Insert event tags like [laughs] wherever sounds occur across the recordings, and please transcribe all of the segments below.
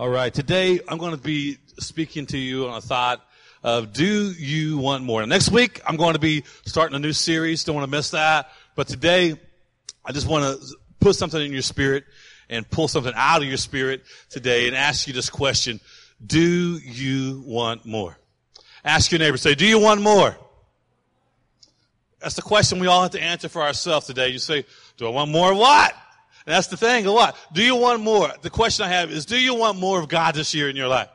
All right. Today I'm going to be speaking to you on a thought of do you want more? Next week I'm going to be starting a new series. Don't want to miss that. But today I just want to put something in your spirit and pull something out of your spirit today and ask you this question. Do you want more? Ask your neighbor, say, do you want more? That's the question we all have to answer for ourselves today. You say, do I want more of what? And that's the thing of what? Do you want more? The question I have is, do you want more of God this year in your life?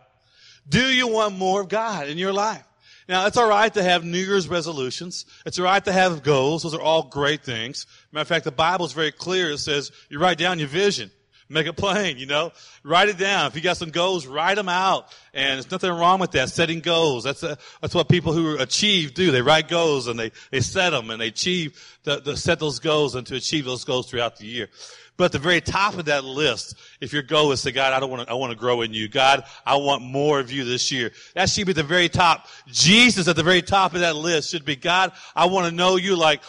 Do you want more of God in your life? Now, it's alright to have New Year's resolutions. It's alright to have goals. Those are all great things. Matter of fact, the Bible is very clear. It says, you write down your vision. Make it plain, you know? Write it down. If you got some goals, write them out. And there's nothing wrong with that, setting goals. That's, a, that's what people who achieve do. They write goals and they, they set them and they achieve, the, the set those goals and to achieve those goals throughout the year. But at the very top of that list, if your goal is to God, I don't want to, I want to grow in you. God, I want more of you this year. That should be the very top. Jesus at the very top of that list should be, God, I want to know you like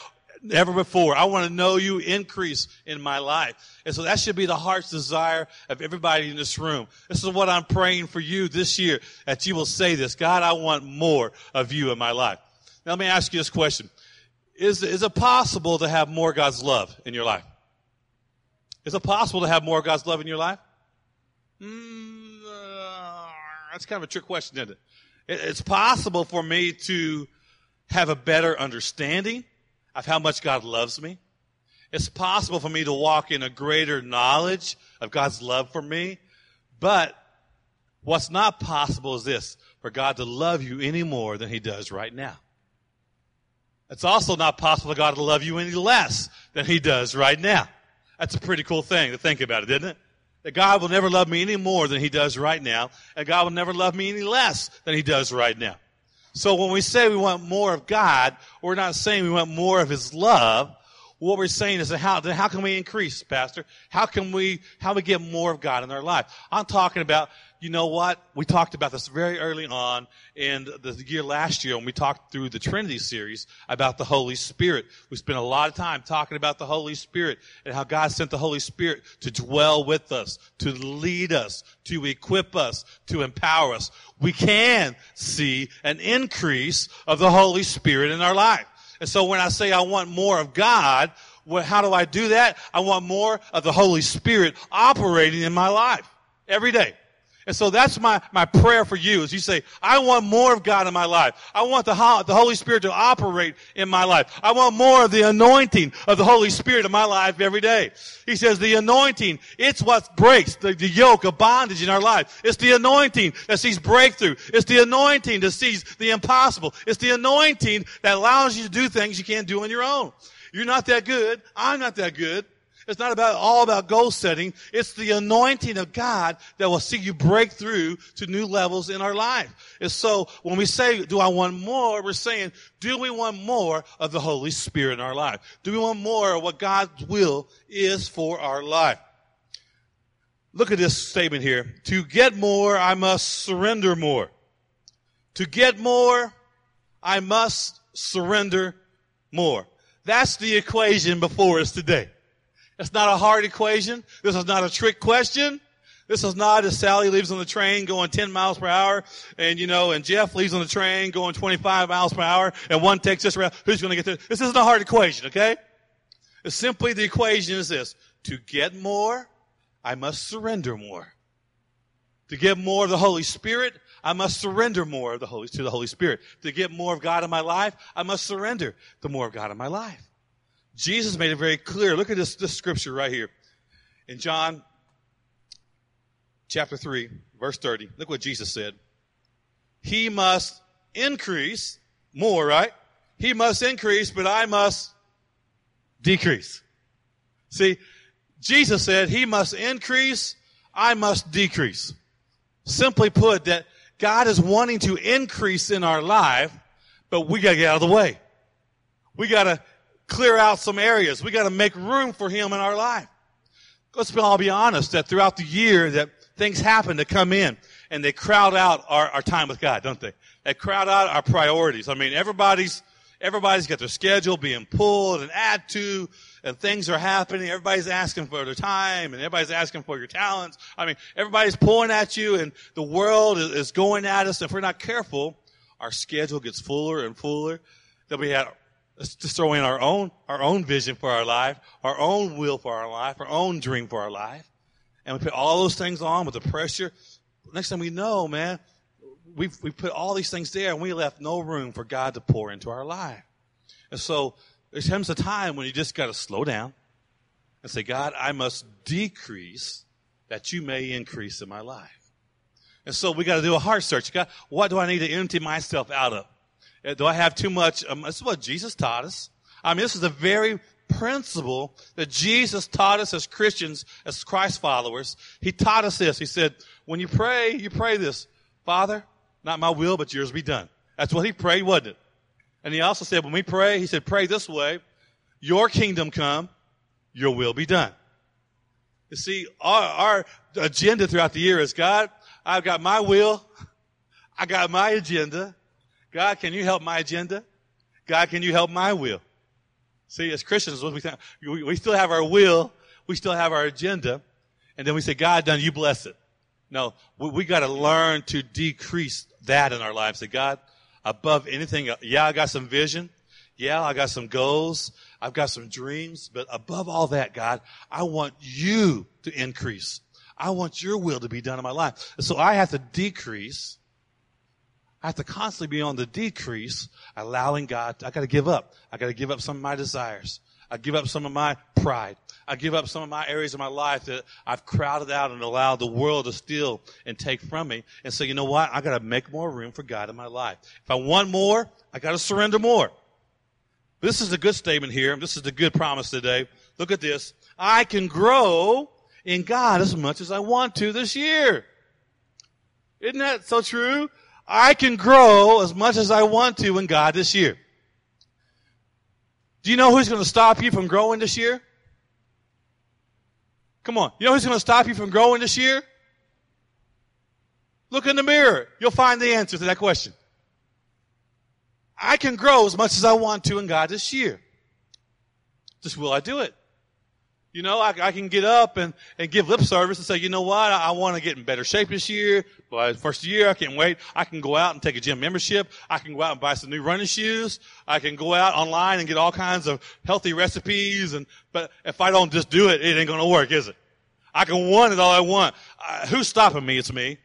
never before. I want to know you increase in my life. And so that should be the heart's desire of everybody in this room. This is what I'm praying for you this year, that you will say this. God, I want more of you in my life. Now let me ask you this question. Is, is it possible to have more God's love in your life? Is it possible to have more of God's love in your life? Mm, uh, that's kind of a trick question, isn't it? It's possible for me to have a better understanding of how much God loves me. It's possible for me to walk in a greater knowledge of God's love for me. But what's not possible is this, for God to love you any more than he does right now. It's also not possible for God to love you any less than he does right now. That's a pretty cool thing to think about it, isn't it? That God will never love me any more than he does right now, and God will never love me any less than he does right now. So when we say we want more of God, we're not saying we want more of his love. What we're saying is how, how can we increase, Pastor? How can we, how we get more of God in our life? I'm talking about you know what? We talked about this very early on in the year last year when we talked through the Trinity series about the Holy Spirit. We spent a lot of time talking about the Holy Spirit and how God sent the Holy Spirit to dwell with us, to lead us, to equip us, to empower us. We can see an increase of the Holy Spirit in our life. And so when I say I want more of God, well, how do I do that? I want more of the Holy Spirit operating in my life every day. And so that's my, my prayer for you is you say, I want more of God in my life. I want the, the Holy Spirit to operate in my life. I want more of the anointing of the Holy Spirit in my life every day. He says the anointing, it's what breaks the, the yoke of bondage in our life. It's the anointing that sees breakthrough. It's the anointing that sees the impossible. It's the anointing that allows you to do things you can't do on your own. You're not that good. I'm not that good. It's not about all about goal setting. It's the anointing of God that will see you break through to new levels in our life. And so when we say, do I want more? We're saying, do we want more of the Holy Spirit in our life? Do we want more of what God's will is for our life? Look at this statement here. To get more, I must surrender more. To get more, I must surrender more. That's the equation before us today. It's not a hard equation. This is not a trick question. This is not as Sally leaves on the train going 10 miles per hour and, you know, and Jeff leaves on the train going 25 miles per hour and one takes this route. Who's going to get there? This isn't a hard equation, okay? It's simply the equation is this. To get more, I must surrender more. To get more of the Holy Spirit, I must surrender more of the Holy, to the Holy Spirit. To get more of God in my life, I must surrender the more of God in my life. Jesus made it very clear. Look at this, this scripture right here. In John chapter 3, verse 30, look what Jesus said. He must increase more, right? He must increase, but I must decrease. See, Jesus said he must increase, I must decrease. Simply put, that God is wanting to increase in our life, but we gotta get out of the way. We gotta clear out some areas. We got to make room for Him in our life. Let's be all be honest that throughout the year that things happen to come in and they crowd out our, our time with God, don't they? They crowd out our priorities. I mean, everybody's, Everybody's got their schedule being pulled and add to, and things are happening. Everybody's asking for their time, and everybody's asking for your talents. I mean, everybody's pulling at you, and the world is going at us. If we're not careful, our schedule gets fuller and fuller. Then we have let's just throw in our own our own vision for our life, our own will for our life, our own dream for our life, and we put all those things on with the pressure. Next thing we know, man, we've, we put all these things there and we left no room for God to pour into our life. And so there comes a time when you just got to slow down and say, God, I must decrease that you may increase in my life. And so we got to do a heart search. God, what do I need to empty myself out of? Uh, do I have too much? Um, this is what Jesus taught us. I mean, this is the very principle that Jesus taught us as Christians, as Christ followers. He taught us this. He said, when you pray, you pray this, Father, not my will, but yours be done. That's what he prayed, wasn't it? And he also said, when we pray, he said, pray this way, your kingdom come, your will be done. You see, our, our agenda throughout the year is God, I've got my will. I got my agenda. God, can you help my agenda? God, can you help my will? See, as Christians, we, we still have our will. We still have our agenda. And then we say, God, done, you bless it. No, we, we got to learn to decrease that in our lives. Say, God, above anything, yeah, I got some vision. Yeah, I got some goals. I've got some dreams. But above all that, God, I want you to increase. I want your will to be done in my life. so I have to decrease. I have to constantly be on the decrease, allowing God, I got to give up. I got to give up some of my desires. I give up some of my pride. I give up some of my areas of my life that I've crowded out and allowed the world to steal and take from me. And say, you know what? I got to make more room for God in my life. If I want more, I got to surrender more. This is a good statement here. This is a good promise today. Look at this. I can grow in God as much as I want to this year. Isn't that so true? I can grow as much as I want to in God this year. Do you know who's going to stop you from growing this year? Come on. You know who's going to stop you from growing this year? Look in the mirror. You'll find the answer to that question. I can grow as much as I want to in God this year. Just will I do it? You know, I, I, can get up and, and give lip service and say, you know what, I, I want to get in better shape this year. Well, first year, I can't wait. I can go out and take a gym membership. I can go out and buy some new running shoes. I can go out online and get all kinds of healthy recipes. And but if I don't just do it, it ain't to work, is it? I can want it all I want. Uh, who's stopping me? It's me.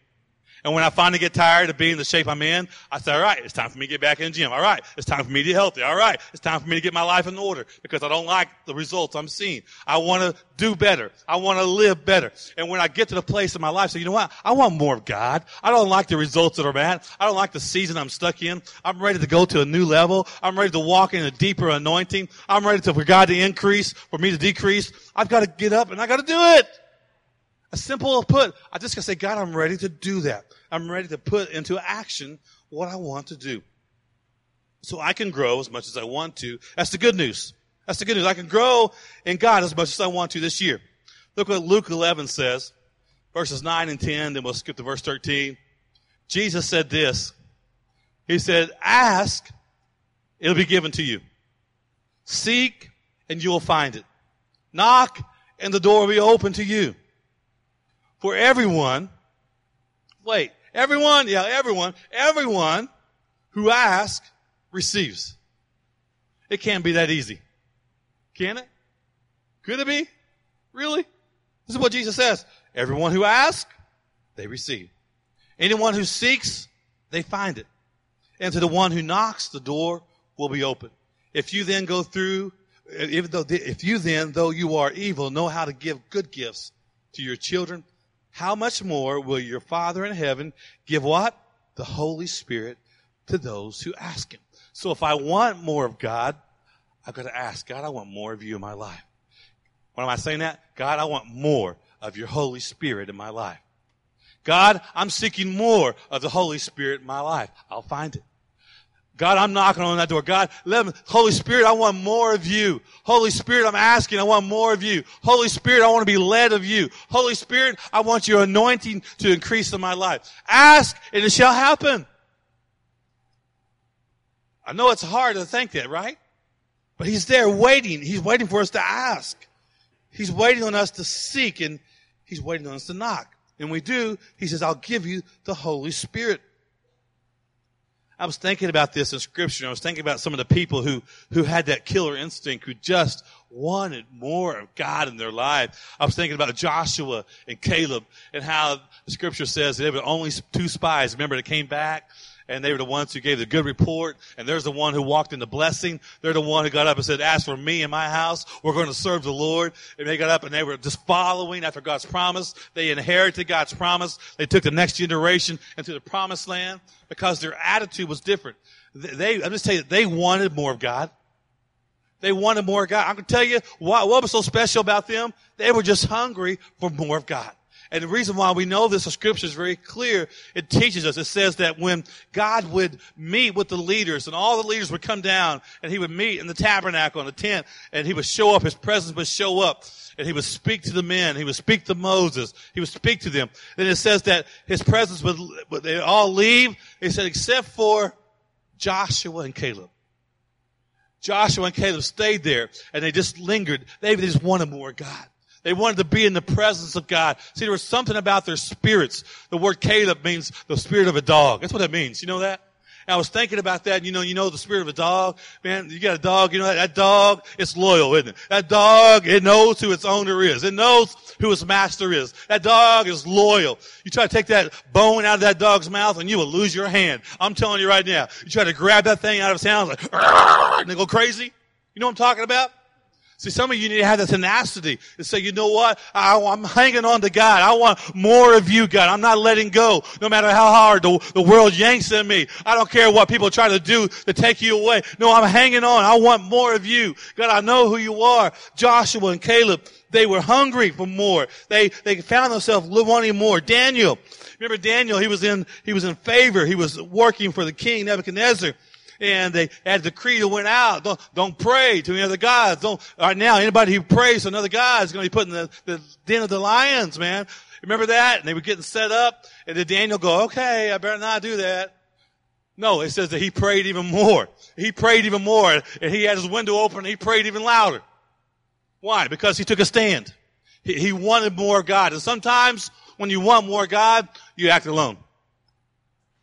And when I finally get tired of being the shape I'm in, I say, all right, it's time for me to get back in the gym. All right, it's time for me to get healthy. All right, it's time for me to get my life in order because I don't like the results I'm seeing. I want to do better. I want to live better. And when I get to the place in my life, so you know what? I want more of God. I don't like the results that are bad. I don't like the season I'm stuck in. I'm ready to go to a new level. I'm ready to walk in a deeper anointing. I'm ready to, for God to increase, for me to decrease. I've got to get up and I got to do it. A simple put. I just gotta say, God, I'm ready to do that. I'm ready to put into action what I want to do. So I can grow as much as I want to. That's the good news. That's the good news. I can grow in God as much as I want to this year. Look what Luke 11 says, verses 9 and 10, then we'll skip to verse 13. Jesus said this. He said, ask, it'll be given to you. Seek, and you will find it. Knock, and the door will be open to you. For everyone, wait, everyone, yeah, everyone, everyone who asks receives. It can't be that easy. Can it? Could it be? Really? This is what Jesus says. Everyone who asks, they receive. Anyone who seeks, they find it. And to the one who knocks, the door will be open. If you then go through, even though, if you then, though you are evil, know how to give good gifts to your children, how much more will your Father in heaven give what? The Holy Spirit to those who ask Him. So if I want more of God, I've got to ask, God, I want more of you in my life. When am I saying that? God, I want more of your Holy Spirit in my life. God, I'm seeking more of the Holy Spirit in my life. I'll find it. God, I'm knocking on that door. God, let me, Holy Spirit, I want more of you. Holy Spirit, I'm asking, I want more of you. Holy Spirit, I want to be led of you. Holy Spirit, I want your anointing to increase in my life. Ask and it shall happen. I know it's hard to think that, right? But he's there waiting. He's waiting for us to ask. He's waiting on us to seek and he's waiting on us to knock. And we do. He says, I'll give you the Holy Spirit. I was thinking about this in scripture. I was thinking about some of the people who, who had that killer instinct, who just wanted more of God in their life. I was thinking about Joshua and Caleb and how the scripture says there were only two spies. Remember, they came back and they were the ones who gave the good report. And there's the one who walked in the blessing. They're the one who got up and said, as for me and my house, we're going to serve the Lord. And they got up and they were just following after God's promise. They inherited God's promise. They took the next generation into the promised land because their attitude was different. They, I'm just telling you, they wanted more of God. They wanted more of God. I'm going to tell you what, what was so special about them. They were just hungry for more of God. And the reason why we know this, the scripture is very clear. It teaches us. It says that when God would meet with the leaders and all the leaders would come down and he would meet in the tabernacle in the tent and he would show up, his presence would show up and he would speak to the men. He would speak to Moses. He would speak to them. Then it says that his presence would, they all leave. He said, except for Joshua and Caleb. Joshua and Caleb stayed there and they just lingered. They just wanted more God. They wanted to be in the presence of God. See, there was something about their spirits. The word Caleb means the spirit of a dog. That's what that means. You know that? And I was thinking about that. You know, you know the spirit of a dog. Man, you got a dog. You know that, that dog. It's loyal, isn't it? That dog. It knows who its owner is. It knows who its master is. That dog is loyal. You try to take that bone out of that dog's mouth, and you will lose your hand. I'm telling you right now. You try to grab that thing out of its hands, like, [laughs] and they go crazy. You know what I'm talking about? See, some of you need to have the tenacity to say, you know what? I, am hanging on to God. I want more of you, God. I'm not letting go, no matter how hard the, the world yanks at me. I don't care what people try to do to take you away. No, I'm hanging on. I want more of you. God, I know who you are. Joshua and Caleb, they were hungry for more. They, they found themselves wanting more. Daniel, remember Daniel, he was in, he was in favor. He was working for the king Nebuchadnezzar and they had decree that went out. Don't, don't pray to any other gods. Don't, right now, anybody who prays to another God is going to be put in the, the den of the lions, man. Remember that? And they were getting set up, and then Daniel go, okay, I better not do that. No, it says that he prayed even more. He prayed even more, and he had his window open, and he prayed even louder. Why? Because he took a stand. He, he wanted more God. And sometimes when you want more God, you act alone.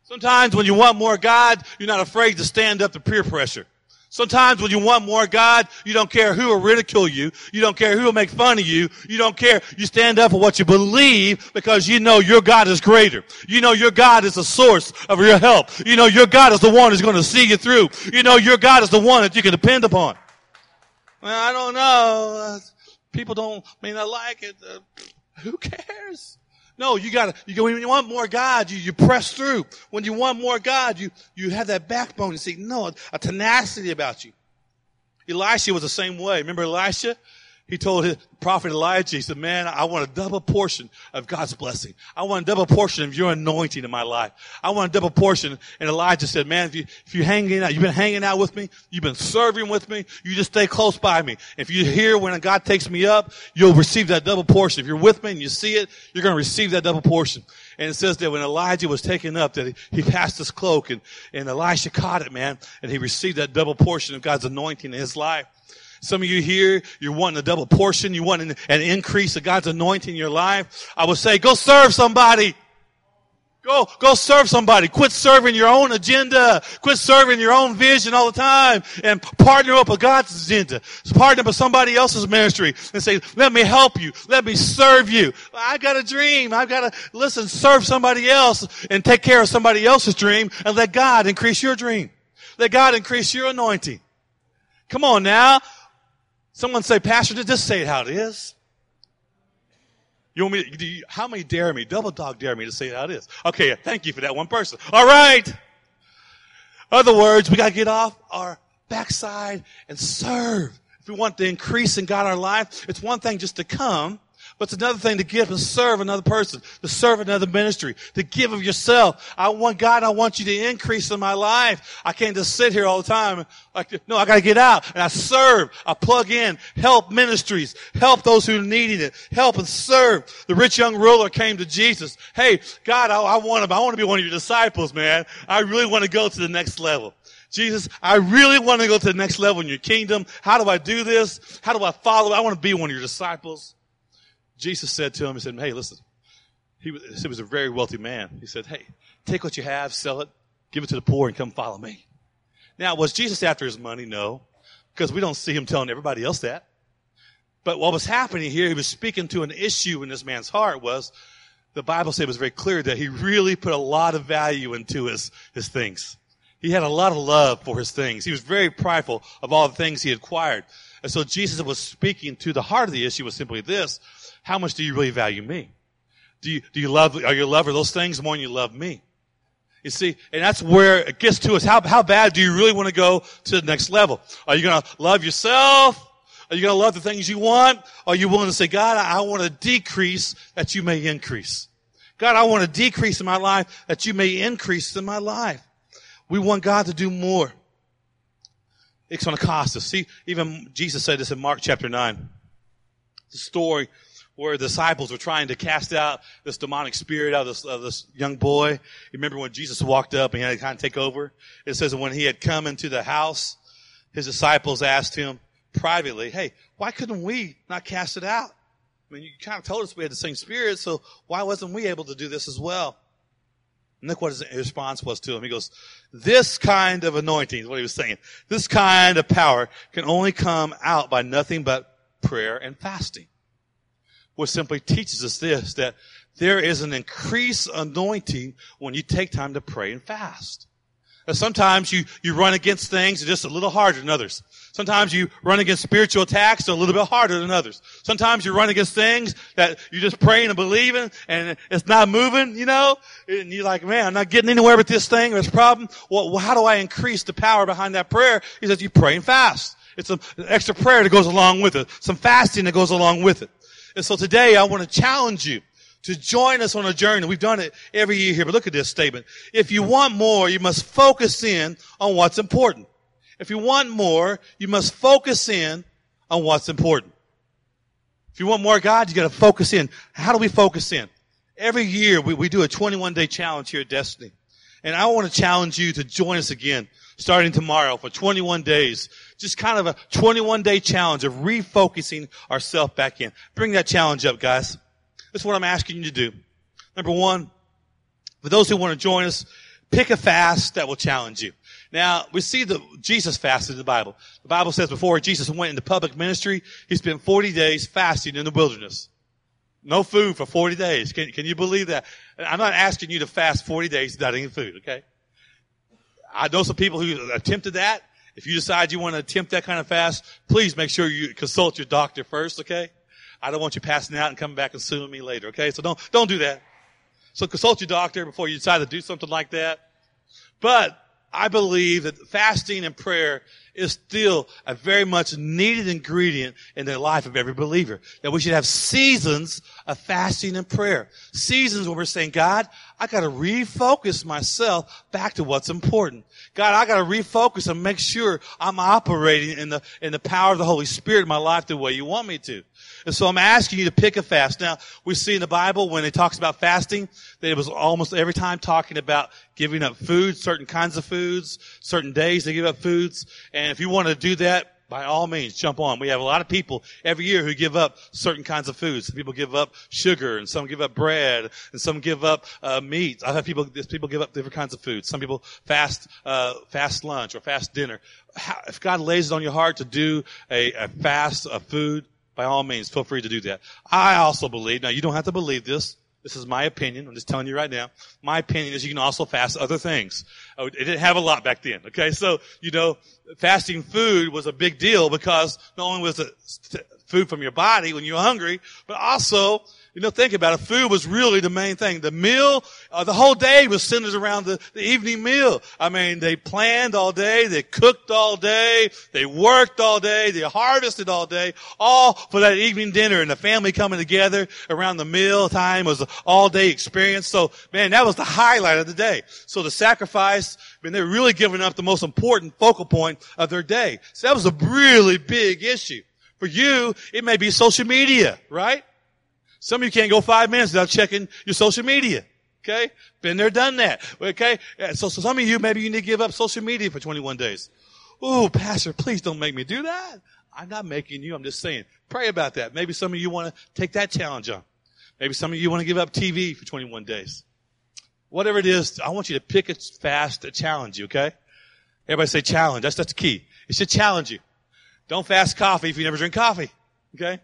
Sometimes when you want more God, you're not afraid to stand up to peer pressure. Sometimes when you want more God, you don't care who will ridicule you. You don't care who will make fun of you. You don't care. You stand up for what you believe because you know your God is greater. You know your God is the source of your help. You know your God is the one who's going to see you through. You know your God is the one that you can depend upon. Well, I don't know. People don't may not like it. Uh, who cares? No, you gotta, you go, when you want more God, you, you press through. When you want more God, you, you have that backbone. You see, no, a tenacity about you. Elisha was the same way. Remember Elisha? He told his prophet Elijah, he said, man, I want a double portion of God's blessing. I want a double portion of your anointing in my life. I want a double portion. And Elijah said, man, if you, if you hanging out, you've been hanging out with me, you've been serving with me, you just stay close by me. If you hear when God takes me up, you'll receive that double portion. If you're with me and you see it, you're going to receive that double portion. And it says that when Elijah was taken up, that he, he passed his cloak and, and Elisha caught it, man, and he received that double portion of God's anointing in his life. Some of you here, you're wanting a double portion. You want an, an increase of God's anointing in your life. I would say, go serve somebody. Go, go serve somebody. Quit serving your own agenda. Quit serving your own vision all the time and partner up with God's agenda. Partner up with somebody else's ministry and say, let me help you. Let me serve you. I got a dream. I've got to listen, serve somebody else and take care of somebody else's dream and let God increase your dream. Let God increase your anointing. Come on now. Someone say, Pastor, just say it how it is. You want me to, you, how many dare me? Double dog dare me to say it how it is. Okay, thank you for that one person. All right. Other words, we gotta get off our backside and serve. If we want the increase in God our life, it's one thing just to come, but it's another thing to give and serve another person, to serve another ministry, to give of yourself. I want God, I want you to increase in my life. I can't just sit here all the time. Like, no, I gotta get out and I serve. I plug in, help ministries, help those who are needing it, help and serve. The rich young ruler came to Jesus. Hey, God, I, I want to, I want to be one of your disciples, man. I really want to go to the next level. Jesus, I really want to go to the next level in your kingdom. How do I do this? How do I follow? I want to be one of your disciples. Jesus said to him, he said, hey, listen, he was, he was a very wealthy man. He said, hey, take what you have, sell it, give it to the poor and come follow me. Now, was Jesus after his money? No, because we don't see him telling everybody else that. But what was happening here, he was speaking to an issue in this man's heart was the Bible said it was very clear that he really put a lot of value into his, his things. He had a lot of love for his things. He was very prideful of all the things he acquired. And so Jesus was speaking to the heart of the issue was simply this. How much do you really value me? Do you, do you love, are you a lover of those things more than you love me? You see, and that's where it gets to us. How, how bad do you really want to go to the next level? Are you going to love yourself? Are you going to love the things you want? Are you willing to say, God, I, I want to decrease that you may increase? God, I want to decrease in my life that you may increase in my life. We want God to do more. It's going to cost us. See, even Jesus said this in Mark chapter 9. The story where disciples were trying to cast out this demonic spirit out of this, of this young boy. You remember when Jesus walked up and he had to kind of take over? It says that when he had come into the house, his disciples asked him, privately, hey, why couldn't we not cast it out? I mean, you kind of told us we had the same spirit, so why wasn't we able to do this as well? And look what his response was to him. He goes, this kind of anointing is what he was saying. This kind of power can only come out by nothing but prayer and fasting. Which simply teaches us this, that there is an increased anointing when you take time to pray and fast. Sometimes you, you run against things just a little harder than others. Sometimes you run against spiritual attacks a little bit harder than others. Sometimes you run against things that you're just praying and believing and it's not moving, you know? And you're like, man, I'm not getting anywhere with this thing or this problem. Well, how do I increase the power behind that prayer? He says, you pray and fast. It's an extra prayer that goes along with it. Some fasting that goes along with it. And so today I want to challenge you to join us on a journey. We've done it every year here, but look at this statement. If you want more, you must focus in on what's important. If you want more, you must focus in on what's important. If you want more God, you got to focus in. How do we focus in? Every year we, we do a 21 day challenge here at Destiny. And I want to challenge you to join us again starting tomorrow for 21 days. Just kind of a 21 day challenge of refocusing ourselves back in. Bring that challenge up, guys. That's what I'm asking you to do. Number one, for those who want to join us, pick a fast that will challenge you. Now, we see the Jesus fasted in the Bible. The Bible says before Jesus went into public ministry, he spent 40 days fasting in the wilderness. No food for 40 days. Can, can you believe that? I'm not asking you to fast 40 days without any food, okay? I know some people who attempted that. If you decide you want to attempt that kind of fast, please make sure you consult your doctor first, okay? I don't want you passing out and coming back and suing me later, okay? So don't, don't do that. So consult your doctor before you decide to do something like that. But I believe that fasting and prayer is still a very much needed ingredient in the life of every believer. That we should have seasons of fasting and prayer. Seasons where we're saying, God, I gotta refocus myself back to what's important. God, I gotta refocus and make sure I'm operating in the, in the power of the Holy Spirit in my life the way you want me to. And so I'm asking you to pick a fast. Now, we see in the Bible when it talks about fasting, that it was almost every time talking about giving up food, certain kinds of foods, certain days they give up foods. And if you want to do that, by all means, jump on. We have a lot of people every year who give up certain kinds of foods. Some people give up sugar, and some give up bread, and some give up uh, meat. I have people. People give up different kinds of foods. Some people fast uh, fast lunch or fast dinner. How, if God lays it on your heart to do a, a fast of food, by all means, feel free to do that. I also believe, now you don't have to believe this. This is my opinion. I'm just telling you right now. My opinion is you can also fast other things. Oh, it didn't have a lot back then. Okay. So, you know, fasting food was a big deal because not only was it food from your body when you're hungry, but also you know, think about it. Food was really the main thing. The meal, uh, the whole day was centered around the, the evening meal. I mean, they planned all day, they cooked all day, they worked all day, they harvested all day, all for that evening dinner and the family coming together around the meal time was an all day experience. So, man, that was the highlight of the day. So the sacrifice, I mean, they were really giving up the most important focal point of their day. So that was a really big issue. For you, it may be social media, right? Some of you can't go five minutes without checking your social media. Okay? Been there, done that. Okay? So, so some of you, maybe you need to give up social media for 21 days. Ooh, pastor, please don't make me do that. I'm not making you. I'm just saying. Pray about that. Maybe some of you want to take that challenge on. Maybe some of you want to give up TV for 21 days. Whatever it is, I want you to pick a fast to challenge you, okay? Everybody say challenge. That's, that's the key. It should challenge you. Don't fast coffee if you never drink coffee, okay?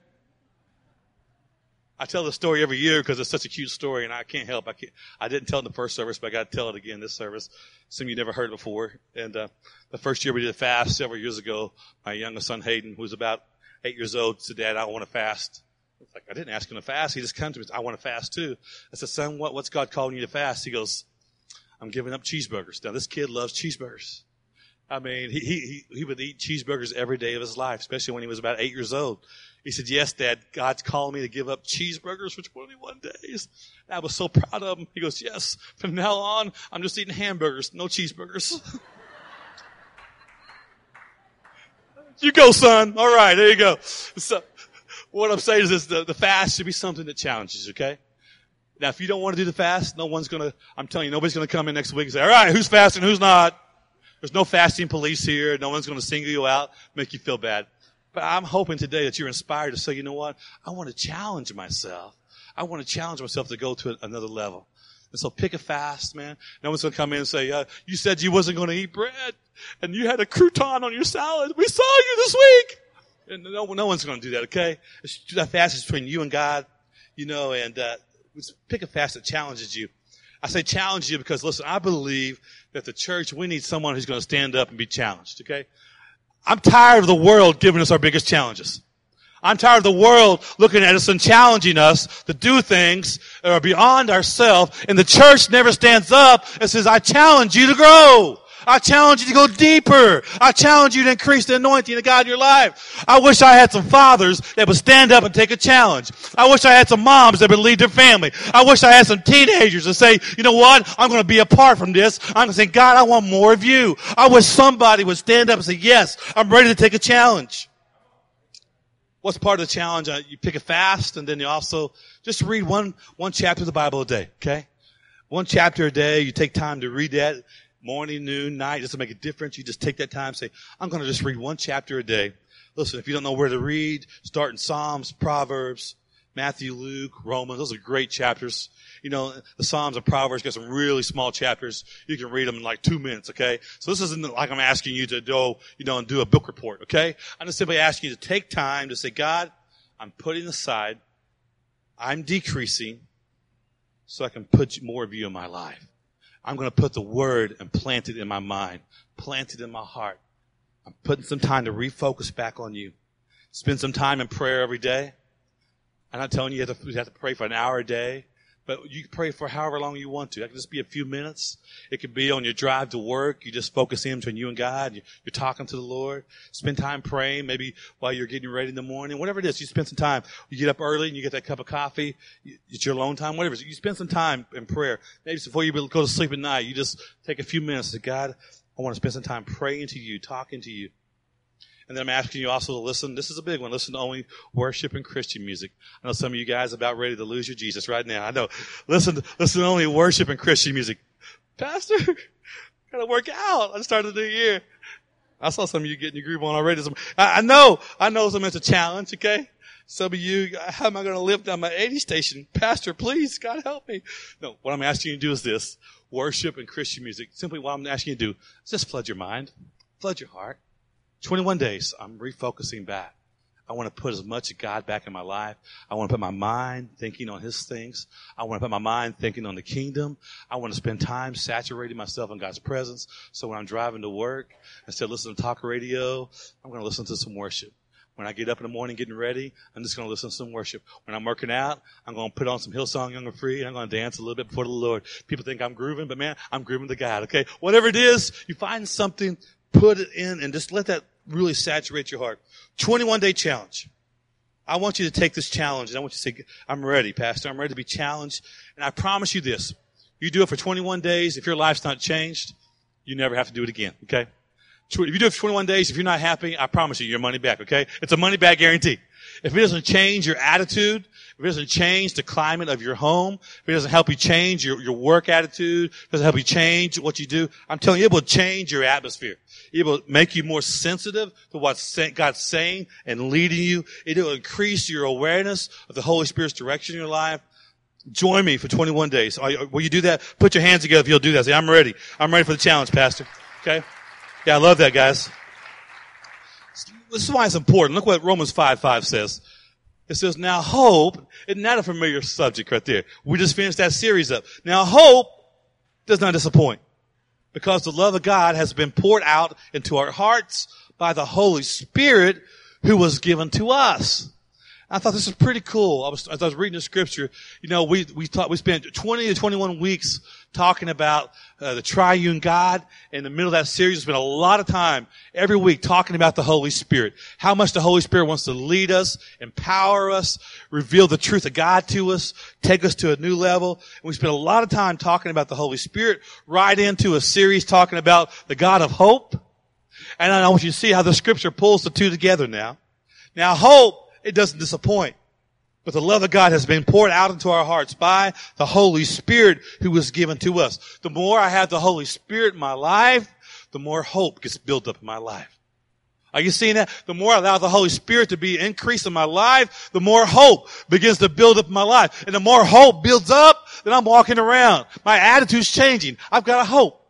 I tell the story every year because it's such a cute story, and I can't help. I can't. I didn't tell it in the first service, but I got to tell it again this service. Some of you never heard it before. And uh, the first year we did a fast several years ago, my youngest son Hayden, who was about eight years old, said, "Dad, I want to fast." Like I didn't ask him to fast. He just came to me. I want to fast too. I said, "Son, what, what's God calling you to fast?" He goes, "I'm giving up cheeseburgers." Now this kid loves cheeseburgers. I mean, he, he, he would eat cheeseburgers every day of his life, especially when he was about eight years old. He said, yes, dad, God's calling me to give up cheeseburgers for 21 days. And I was so proud of him. He goes, yes, from now on, I'm just eating hamburgers, no cheeseburgers. [laughs] you go, son. All right, there you go. So what I'm saying is this, the, the fast should be something that challenges, okay? Now, if you don't want to do the fast, no one's gonna, I'm telling you, nobody's gonna come in next week and say, all right, who's fasting, who's not? There's no fasting police here. No one's going to single you out, make you feel bad. But I'm hoping today that you're inspired to say, you know what? I want to challenge myself. I want to challenge myself to go to another level. And so pick a fast, man. No one's going to come in and say, uh, you said you wasn't going to eat bread and you had a crouton on your salad. We saw you this week. And no, no one's going to do that, okay? That fast is between you and God, you know, and, uh, pick a fast that challenges you. I say challenge you because listen, I believe that the church, we need someone who's going to stand up and be challenged, okay? I'm tired of the world giving us our biggest challenges. I'm tired of the world looking at us and challenging us to do things that are beyond ourselves. And the church never stands up and says, I challenge you to grow. I challenge you to go deeper. I challenge you to increase the anointing of God in your life. I wish I had some fathers that would stand up and take a challenge. I wish I had some moms that would lead their family. I wish I had some teenagers that say, you know what? I'm going to be apart from this. I'm going to say, God, I want more of you. I wish somebody would stand up and say, yes, I'm ready to take a challenge. What's part of the challenge? Uh, you pick a fast and then you also just read one, one chapter of the Bible a day, okay? One chapter a day. You take time to read that morning, noon, night, doesn't make a difference. You just take that time say, I'm going to just read one chapter a day. Listen, if you don't know where to read, start in Psalms, Proverbs, Matthew, Luke, Romans. Those are great chapters. You know, the Psalms and Proverbs got some really small chapters. You can read them in like two minutes, okay? So this isn't like I'm asking you to go, you know, and do a book report, okay? I'm just simply asking you to take time to say, God, I'm putting aside, I'm decreasing so I can put more of you in my life. I'm going to put the word and plant it in my mind, plant it in my heart. I'm putting some time to refocus back on you. Spend some time in prayer every day. I'm not telling you you have to, you have to pray for an hour a day. But you pray for however long you want to. It can just be a few minutes. It could be on your drive to work. You just focus in between you and God. You're talking to the Lord. Spend time praying, maybe while you're getting ready in the morning. Whatever it is, you spend some time. You get up early and you get that cup of coffee. It's your alone time, whatever it is. You spend some time in prayer. Maybe before you go to sleep at night, you just take a few minutes to God, I want to spend some time praying to you, talking to you. And then I'm asking you also to listen. This is a big one. Listen to only worship and Christian music. I know some of you guys are about ready to lose your Jesus right now. I know. Listen, listen to only worship and Christian music. Pastor, [laughs] gotta work out. I started the new year. I saw some of you getting your groove on already. I, I know, I know some it's a challenge, okay? Some of you, how am I going to live down my 80 station? Pastor, please, God help me. No, what I'm asking you to do is this. Worship and Christian music. Simply what I'm asking you to do is just flood your mind. Flood your heart. 21 days, I'm refocusing back. I want to put as much of God back in my life. I want to put my mind thinking on His things. I want to put my mind thinking on the kingdom. I want to spend time saturating myself in God's presence. So when I'm driving to work, instead of listening to talk radio, I'm going to listen to some worship. When I get up in the morning getting ready, I'm just going to listen to some worship. When I'm working out, I'm going to put on some Hillsong Young and Free and I'm going to dance a little bit before the Lord. People think I'm grooving, but man, I'm grooving to God, okay? Whatever it is, you find something, put it in and just let that really saturate your heart. 21 day challenge. I want you to take this challenge and I want you to say, I'm ready, Pastor. I'm ready to be challenged. And I promise you this. You do it for 21 days. If your life's not changed, you never have to do it again. Okay? If you do it for 21 days, if you're not happy, I promise you your money back, okay? It's a money back guarantee. If it doesn't change your attitude, if it doesn't change the climate of your home, if it doesn't help you change your, your work attitude, if it doesn't help you change what you do, I'm telling you, it will change your atmosphere. It will make you more sensitive to what God's saying and leading you. It will increase your awareness of the Holy Spirit's direction in your life. Join me for 21 days. Will you do that? Put your hands together if you'll do that. Say, I'm ready. I'm ready for the challenge, Pastor. Okay? Yeah, I love that, guys. This is why it's important. Look what Romans 5 5 says. It says, now hope, isn't that a familiar subject right there? We just finished that series up. Now hope does not disappoint because the love of God has been poured out into our hearts by the Holy Spirit who was given to us. I thought this was pretty cool. I was, as I was reading the scripture, you know, we, we taught, we spent 20 to 21 weeks talking about uh, the triune God. In the middle of that series, we spent a lot of time every week talking about the Holy Spirit. How much the Holy Spirit wants to lead us, empower us, reveal the truth of God to us, take us to a new level. And we spent a lot of time talking about the Holy Spirit, right into a series talking about the God of hope. And I want you to see how the scripture pulls the two together now. Now hope it doesn't disappoint. But the love of God has been poured out into our hearts by the Holy Spirit who was given to us. The more I have the Holy Spirit in my life, the more hope gets built up in my life. Are you seeing that? The more I allow the Holy Spirit to be increased in my life, the more hope begins to build up in my life. And the more hope builds up, then I'm walking around. My attitude's changing. I've got a hope.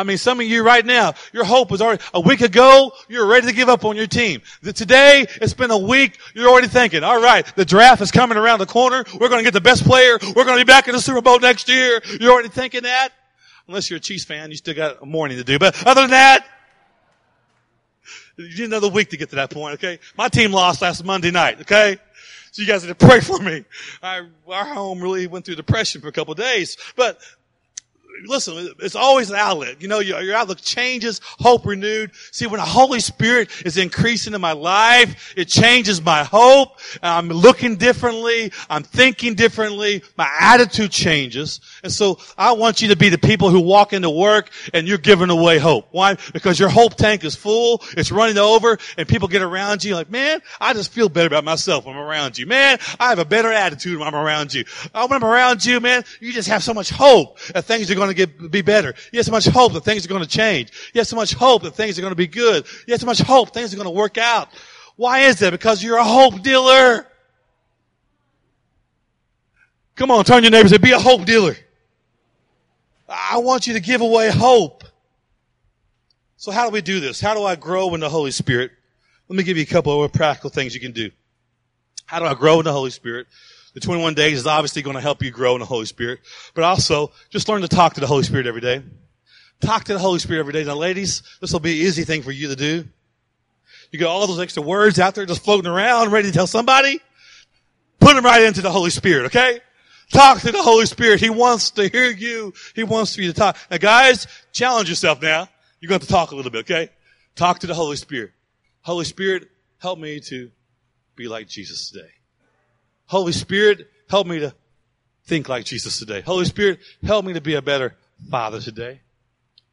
I mean, some of you right now, your hope was already, a week ago, you're ready to give up on your team. Today, it's been a week, you're already thinking, all right, the draft is coming around the corner, we're to get the best player, we're to be back in the Super Bowl next year. You're already thinking that? Unless you're a Chiefs fan, you still got a mourning to do. But other than that, you need another week to get to that point, okay? My team lost last Monday night, okay? So you guys need to pray for me. I, our home really went through depression for a couple days. But listen, it's always an outlet. You know, your, your, outlook changes, hope renewed. See, when the Holy Spirit is increasing in my life, it changes my hope. I'm looking differently. I'm thinking differently. My attitude changes. And so I want you to be the people who walk into work and you're giving away hope. Why? Because your hope tank is full. It's running over and people get around you like, man, I just feel better about myself when I'm around you. Man, I have a better attitude when I'm around you. Uh, when I'm around you, man, you just have so much hope that things are going to get, be better. You have so much hope that things are going to change. You have so much hope that things are going to be good. You have so much hope things are going to work out. Why is that? Because you're a hope dealer. Come on, turn your neighbors and be a hope dealer. I want you to give away hope. So how do we do this? How do I grow in the Holy Spirit? Let me give you a couple of practical things you can do. How do I grow in the Holy Spirit? The 21 days is obviously going to help you grow in the Holy Spirit, but also just learn to talk to the Holy Spirit every day. Talk to the Holy Spirit every day. Now ladies, this will be an easy thing for you to do. You got all those extra words out there just floating around, ready to tell somebody. Put them right into the Holy Spirit, okay? Talk to the Holy Spirit. He wants to hear you. He wants for you to talk. Now guys, challenge yourself now. You're going to, to talk a little bit, okay? Talk to the Holy Spirit. Holy Spirit, help me to be like Jesus today. Holy Spirit, help me to think like Jesus today. Holy Spirit, help me to be a better father today.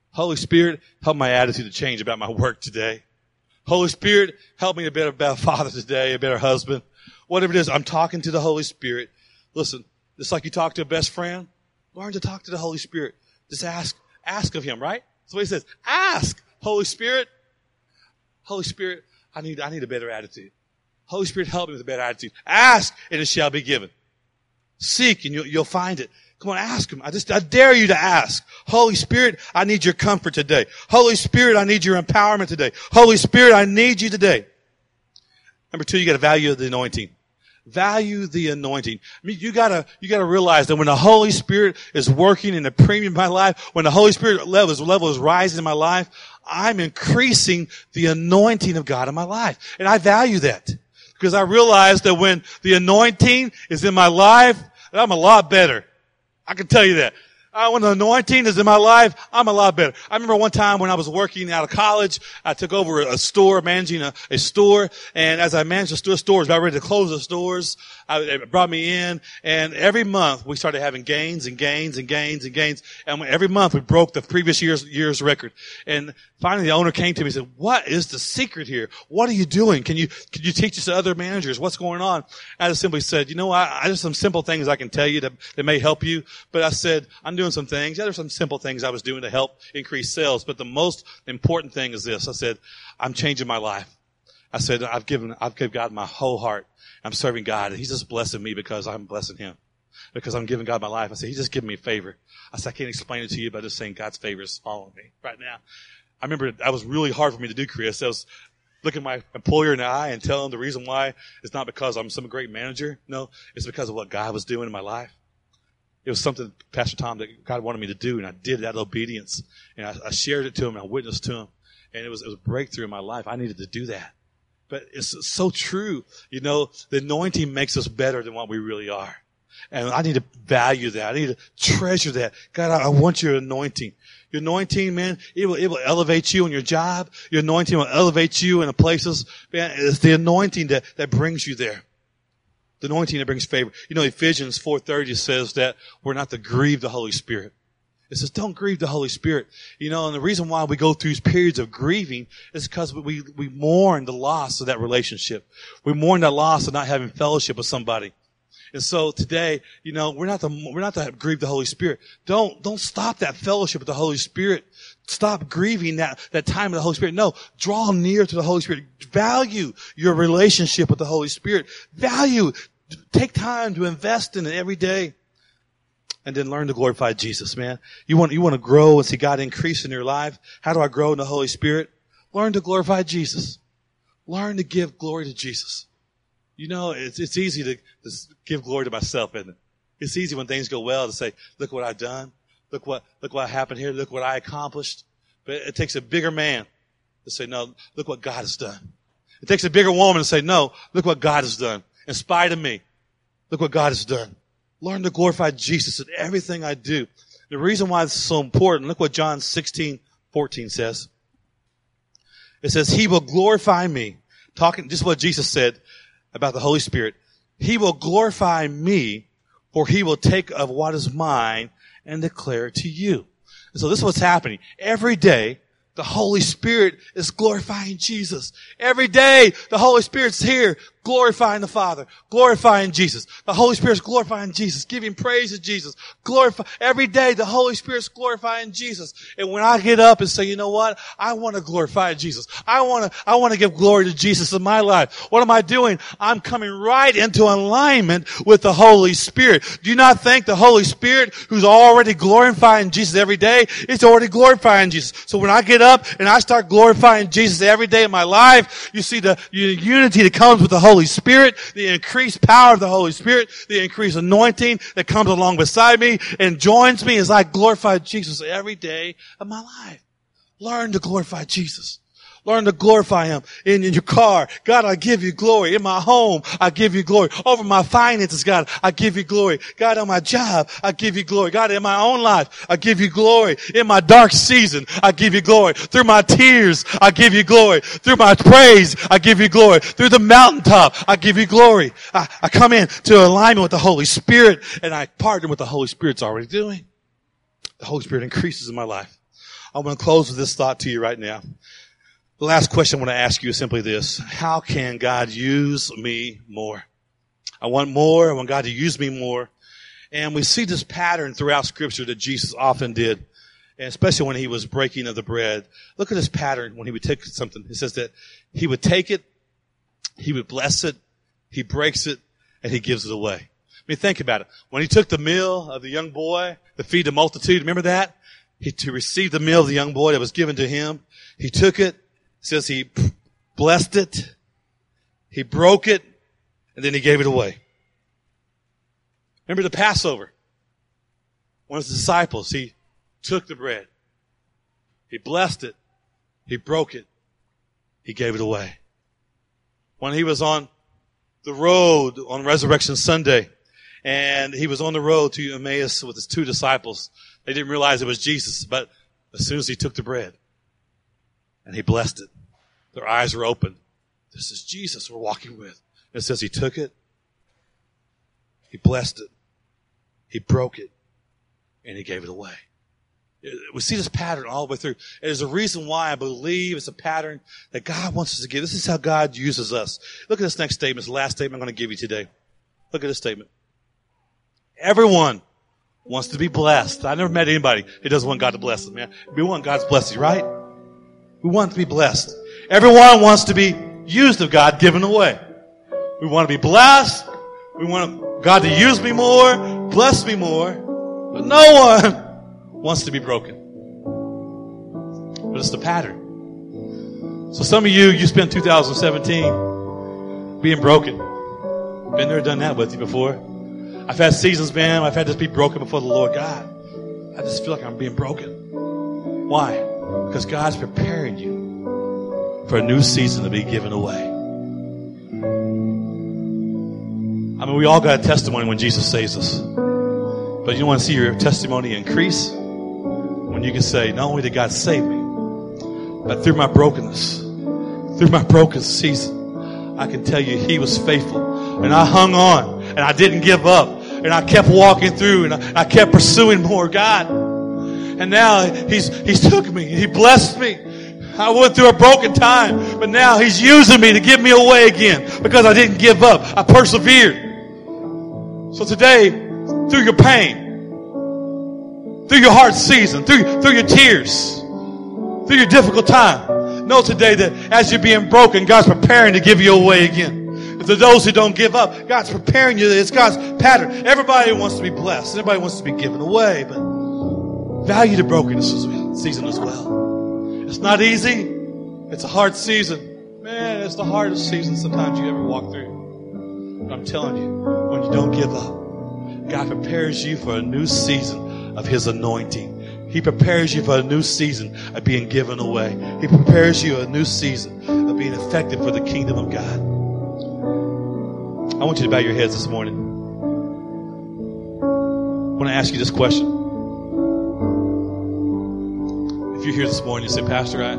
Holy Spirit, help my attitude to change about my work today. Holy Spirit, help me to be a better father today, a better husband. Whatever it is, I'm talking to the Holy Spirit. Listen, just like you talk to a best friend, learn to talk to the Holy Spirit. Just ask, ask of Him, right? That's what He says. Ask, Holy Spirit. Holy Spirit, I need, I need a better attitude. Holy Spirit, help me with a better attitude. Ask and it shall be given. Seek and you'll, you'll find it. Come on, ask him. I just, I dare you to ask. Holy Spirit, I need your comfort today. Holy Spirit, I need your empowerment today. Holy Spirit, I need you today. Number two, you gotta value the anointing. Value the anointing. I mean, you gotta, you gotta realize that when the Holy Spirit is working in the premium of my life, when the Holy Spirit level is, level is rising in my life, I'm increasing the anointing of God in my life. And I value that. Because I realize that when the anointing is in my life, I'm a lot better. I can tell you that. Uh, when the anointing is in my life, I'm a lot better. I remember one time when I was working out of college, I took over a store, managing a, a store, and as I managed the store, stores, about ready to close the stores, I, it brought me in, and every month we started having gains and gains and gains and gains, and every month we broke the previous year's year's record. And finally, the owner came to me and said, "What is the secret here? What are you doing? Can you can you teach this to other managers? What's going on?" I just simply said, "You know, I, I just some simple things I can tell you that, that may help you." But I said, "I'm doing some things. Yeah, there's some simple things I was doing to help increase sales. But the most important thing is this: I said, I'm changing my life." I said, I've given, I've given God my whole heart. I'm serving God and he's just blessing me because I'm blessing him. Because I'm giving God my life. I said, he's just giving me a favor. I said, I can't explain it to you, but just saying God's favor is following me right now. I remember that was really hard for me to do, Chris. I was looking my employer in the eye and telling him the reason why it's not because I'm some great manager. No, it's because of what God was doing in my life. It was something, Pastor Tom, that God wanted me to do, and I did that obedience. And I, I shared it to him, and I witnessed to him. And it was, it was a breakthrough in my life. I needed to do that. But it's so true. You know, the anointing makes us better than what we really are. And I need to value that. I need to treasure that. God, I want your anointing. Your anointing, man, it will, it will elevate you in your job. Your anointing will elevate you in the places. Man, it's the anointing that, that brings you there. The anointing that brings favor. You know, Ephesians 4.30 says that we're not to grieve the Holy Spirit. It says, don't grieve the Holy Spirit. You know, and the reason why we go through periods of grieving is because we, we mourn the loss of that relationship. We mourn that loss of not having fellowship with somebody. And so today, you know, we're not to, we're not to grieve the Holy Spirit. Don't, don't stop that fellowship with the Holy Spirit. Stop grieving that, that time of the Holy Spirit. No, draw near to the Holy Spirit. Value your relationship with the Holy Spirit. Value, take time to invest in it every day and then learn to glorify Jesus, man. You want, you want to grow and see God increase in your life. How do I grow in the Holy Spirit? Learn to glorify Jesus. Learn to give glory to Jesus. You know, it's, it's easy to, to give glory to myself, isn't it? It's easy when things go well to say, look what I've done. Look what, look what happened here. Look what I accomplished. But it takes a bigger man to say, no, look what God has done. It takes a bigger woman to say, no, look what God has done. In spite of me, look what God has done. Learn to glorify Jesus in everything I do. The reason why is so important, look what John 16, 14 says. It says, He will glorify me. Talking, just what Jesus said about the Holy Spirit. He will glorify me, for He will take of what is mine and declare it to you. And so this is what's happening. Every day, the Holy Spirit is glorifying Jesus. Every day, the Holy Spirit's here glorifying the Father, glorifying Jesus. The Holy Spirit's glorifying Jesus, giving praise to Jesus. Glorify, every day the Holy Spirit's glorifying Jesus. And when I get up and say, you know what? I want to glorify Jesus. I want to, I want to give glory to Jesus in my life. What am I doing? I'm coming right into alignment with the Holy Spirit. Do you not think the Holy Spirit, who's already glorifying Jesus every day, is already glorifying Jesus? So when I get up and I start glorifying Jesus every day in my life, you see the unity that comes with the Holy Holy Spirit, the increased power of the Holy Spirit, the increased anointing that comes along beside me and joins me as I glorify Jesus every day of my life. Learn to glorify Jesus. Learn to glorify Him in, in your car. God, I give you glory. In my home, I give you glory. Over my finances, God, I give you glory. God, on my job, I give you glory. God, in my own life, I give you glory. In my dark season, I give you glory. Through my tears, I give you glory. Through my praise, I give you glory. Through the mountaintop, I give you glory. I, I come in to alignment with the Holy Spirit and I partner with the Holy Spirit's already doing. The Holy Spirit increases in my life. I'm going to close with this thought to you right now. The last question I want to ask you is simply this. How can God use me more? I want more. I want God to use me more. And we see this pattern throughout scripture that Jesus often did, and especially when he was breaking of the bread. Look at this pattern when he would take something. It says that he would take it, he would bless it, he breaks it, and he gives it away. I mean, think about it. When he took the meal of the young boy to feed the multitude, remember that? He, to receive the meal of the young boy that was given to him, he took it, says he blessed it, he broke it, and then he gave it away. Remember the Passover. One of his disciples, he took the bread, he blessed it, he broke it, he gave it away. When he was on the road on Resurrection Sunday, and he was on the road to Emmaus with his two disciples. They didn't realize it was Jesus, but as soon as he took the bread and he blessed it, their eyes were open. This is Jesus we're walking with. It says he took it, he blessed it, he broke it, and he gave it away. We see this pattern all the way through. There's a reason why I believe it's a pattern that God wants us to give. This is how God uses us. Look at this next statement. It's the last statement I'm going to give you today. Look at this statement. Everyone wants to be blessed. I never met anybody who doesn't want God to bless them, man. We want God's blessing, right? We want to be blessed. Everyone wants to be used of God, given away. We want to be blessed. We want God to use me more, bless me more. But no one [laughs] wants to be broken. But it's the pattern. So some of you, you spent 2017 being broken. Been there, done that with you before. I've had seasons, man, I've had to be broken before the Lord God. I just feel like I'm being broken. Why? Because God's preparing you for a new season to be given away. I mean, we all got a testimony when Jesus saves us. But you want to see your testimony increase? when you can say, not only did God save me, but through my brokenness, through my broken season, I can tell you He was faithful. And I hung on and I didn't give up. And I kept walking through and I, I kept pursuing more God. And now He's, He's took me. He blessed me. I went through a broken time, but now He's using me to give me away again because I didn't give up. I persevered. So today, through your pain, through your hard season, through, through your tears, through your difficult time. Know today that as you're being broken, God's preparing to give you away again. For those who don't give up, God's preparing you. It's God's pattern. Everybody wants to be blessed. Everybody wants to be given away, but value the brokenness season as well. It's not easy. It's a hard season. Man, it's the hardest season sometimes you ever walk through. But I'm telling you, when you don't give up, God prepares you for a new season of His anointing. He prepares you for a new season of being given away. He prepares you a new season of being effective for the kingdom of God. I want you to bow your heads this morning. I want to ask you this question. You're here this morning, you say, Pastor, I,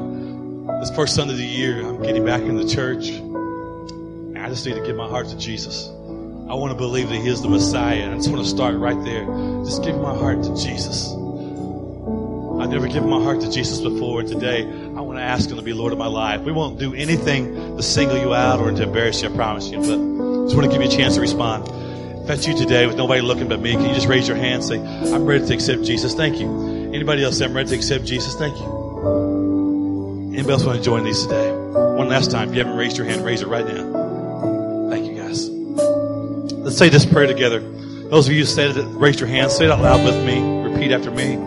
this first Sunday of the year, I'm getting back in the church. I just need to give my heart to Jesus. I want to believe that He is the Messiah. I just want to start right there. Just give my heart to Jesus. I've never given my heart to Jesus before. And today, I want to ask Him to be Lord of my life. We won't do anything to single you out or to embarrass you, I promise you. But I just want to give you a chance to respond. If that's you today with nobody looking but me, can you just raise your hand and say, I'm ready to accept Jesus? Thank you. Anybody else I'm ready to accept Jesus? Thank you. Anybody else want to join these today? One last time. If you haven't raised your hand, raise it right now. Thank you, guys. Let's say this prayer together. Those of you who said it, raise your hand. Say it out loud with me. Repeat after me.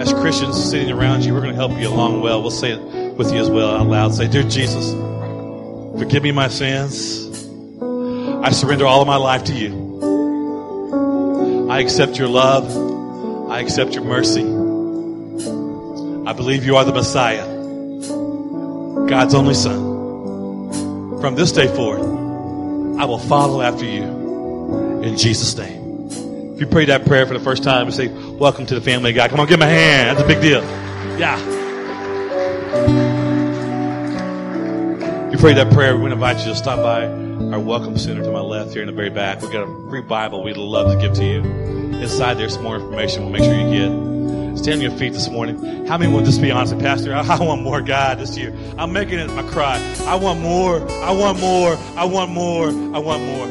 As Christians sitting around you, we're going to help you along well. We'll say it with you as well out loud. Say, Dear Jesus, forgive me my sins. I surrender all of my life to you. I accept your love. I accept your mercy. I believe you are the Messiah, God's only Son. From this day forth, I will follow after you in Jesus' name. If you pray that prayer for the first time and say, Welcome to the family of God, come on, give him a hand. That's a big deal. Yeah. If you pray that prayer, we invite you to stop by our welcome center to my left here in the very back. We've got a free Bible we'd love to give to you. Inside there's more information we'll make sure you get. Stand on your feet this morning. How many want to be honest, Pastor? I, [laughs] I want more God this year. I'm making it my cry. I want more. I want more. I want more. I want more.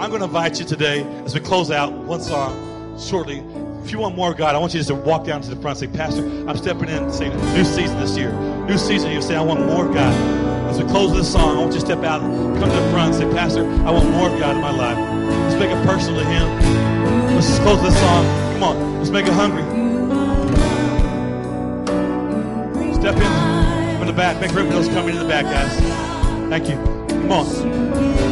I'm going to invite you today as we close out one song shortly. If you want more God, I want you just to walk down to the front and say, Pastor, I'm stepping in saying new season this year. New season. You say, I want more God. As we close this song, I want you to step out, come to the front and say, Pastor, I want more of God in my life. Let's make it personal to Him. Let's just close this song. Come on, let's make it hungry. Step in from the back. Make room for those coming in the back, guys. Thank you. Come on.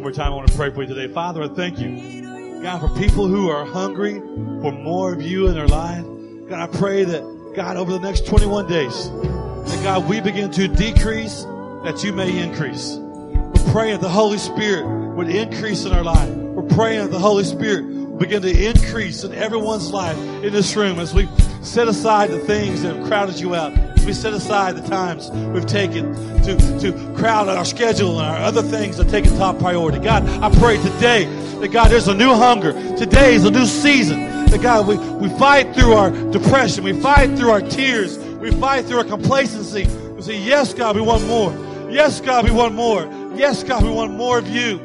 One more time. I want to pray for you today. Father, I thank you, God, for people who are hungry for more of you in their life. God, I pray that, God, over the next 21 days, that God, we begin to decrease that you may increase. We're praying the Holy Spirit would increase in our life. We're praying that the Holy Spirit begin to increase in everyone's life in this room as we set aside the things that have crowded you out. We set aside the times we've taken to, to crowd our schedule and our other things that take a top priority. God, I pray today that God, there's a new hunger. Today is a new season. That God, we, we fight through our depression. We fight through our tears. We fight through our complacency. We say, yes, God, we want more. Yes, God, we want more. Yes, God, we want more of you.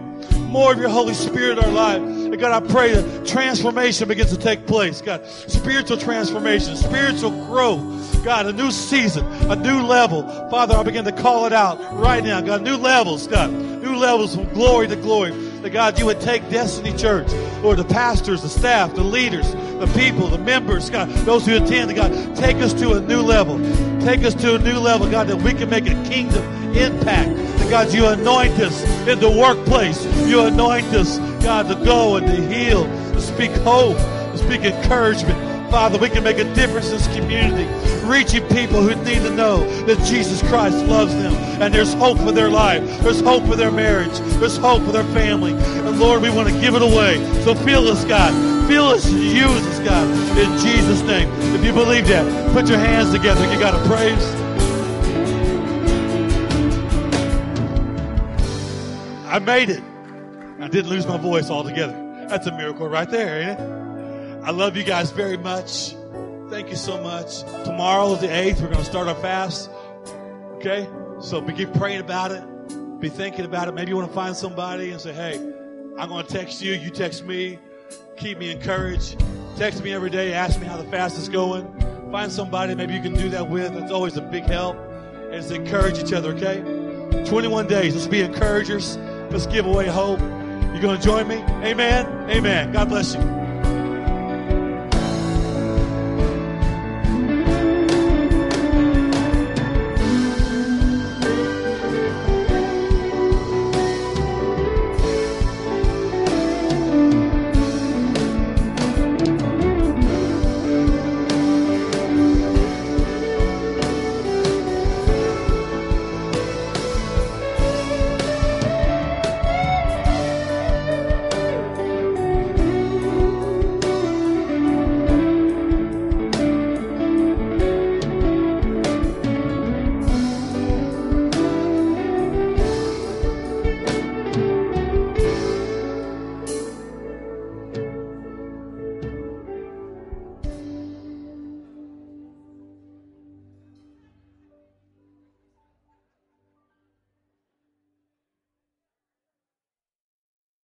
More of your Holy Spirit in our life. And God, I pray that transformation begins to take place. God, spiritual transformation, spiritual growth. God, a new season, a new level. Father, I begin to call it out right now. God, new levels, God. New levels from glory to glory. That God, you would take Destiny Church, Lord, the pastors, the staff, the leaders, the people, the members, God, those who attend, God, take us to a new level. Take us to a new level, God, that we can make a kingdom impact. That God, you anoint us in the workplace. You anoint us, God, to go and to heal, to speak hope, to speak encouragement. Father, we can make a difference in this community, reaching people who need to know that Jesus Christ loves them and there's hope for their life. There's hope for their marriage. There's hope for their family. And Lord, we want to give it away. So fill us, God. Fill us use us, God, in Jesus' name. If you believe that, put your hands together. You got to praise. I made it. I didn't lose my voice altogether. That's a miracle right there, ain't it? I love you guys very much. Thank you so much. Tomorrow is the 8th. We're going to start our fast. Okay? So begin praying about it. Be thinking about it. Maybe you want to find somebody and say, hey, I'm going to text you. You text me. Keep me encouraged. Text me every day. Ask me how the fast is going. Find somebody maybe you can do that with. It's always a big help. And it's encourage each other, okay? 21 days. Let's be encouragers. Let's give away hope. You going to join me? Amen? Amen. God bless you.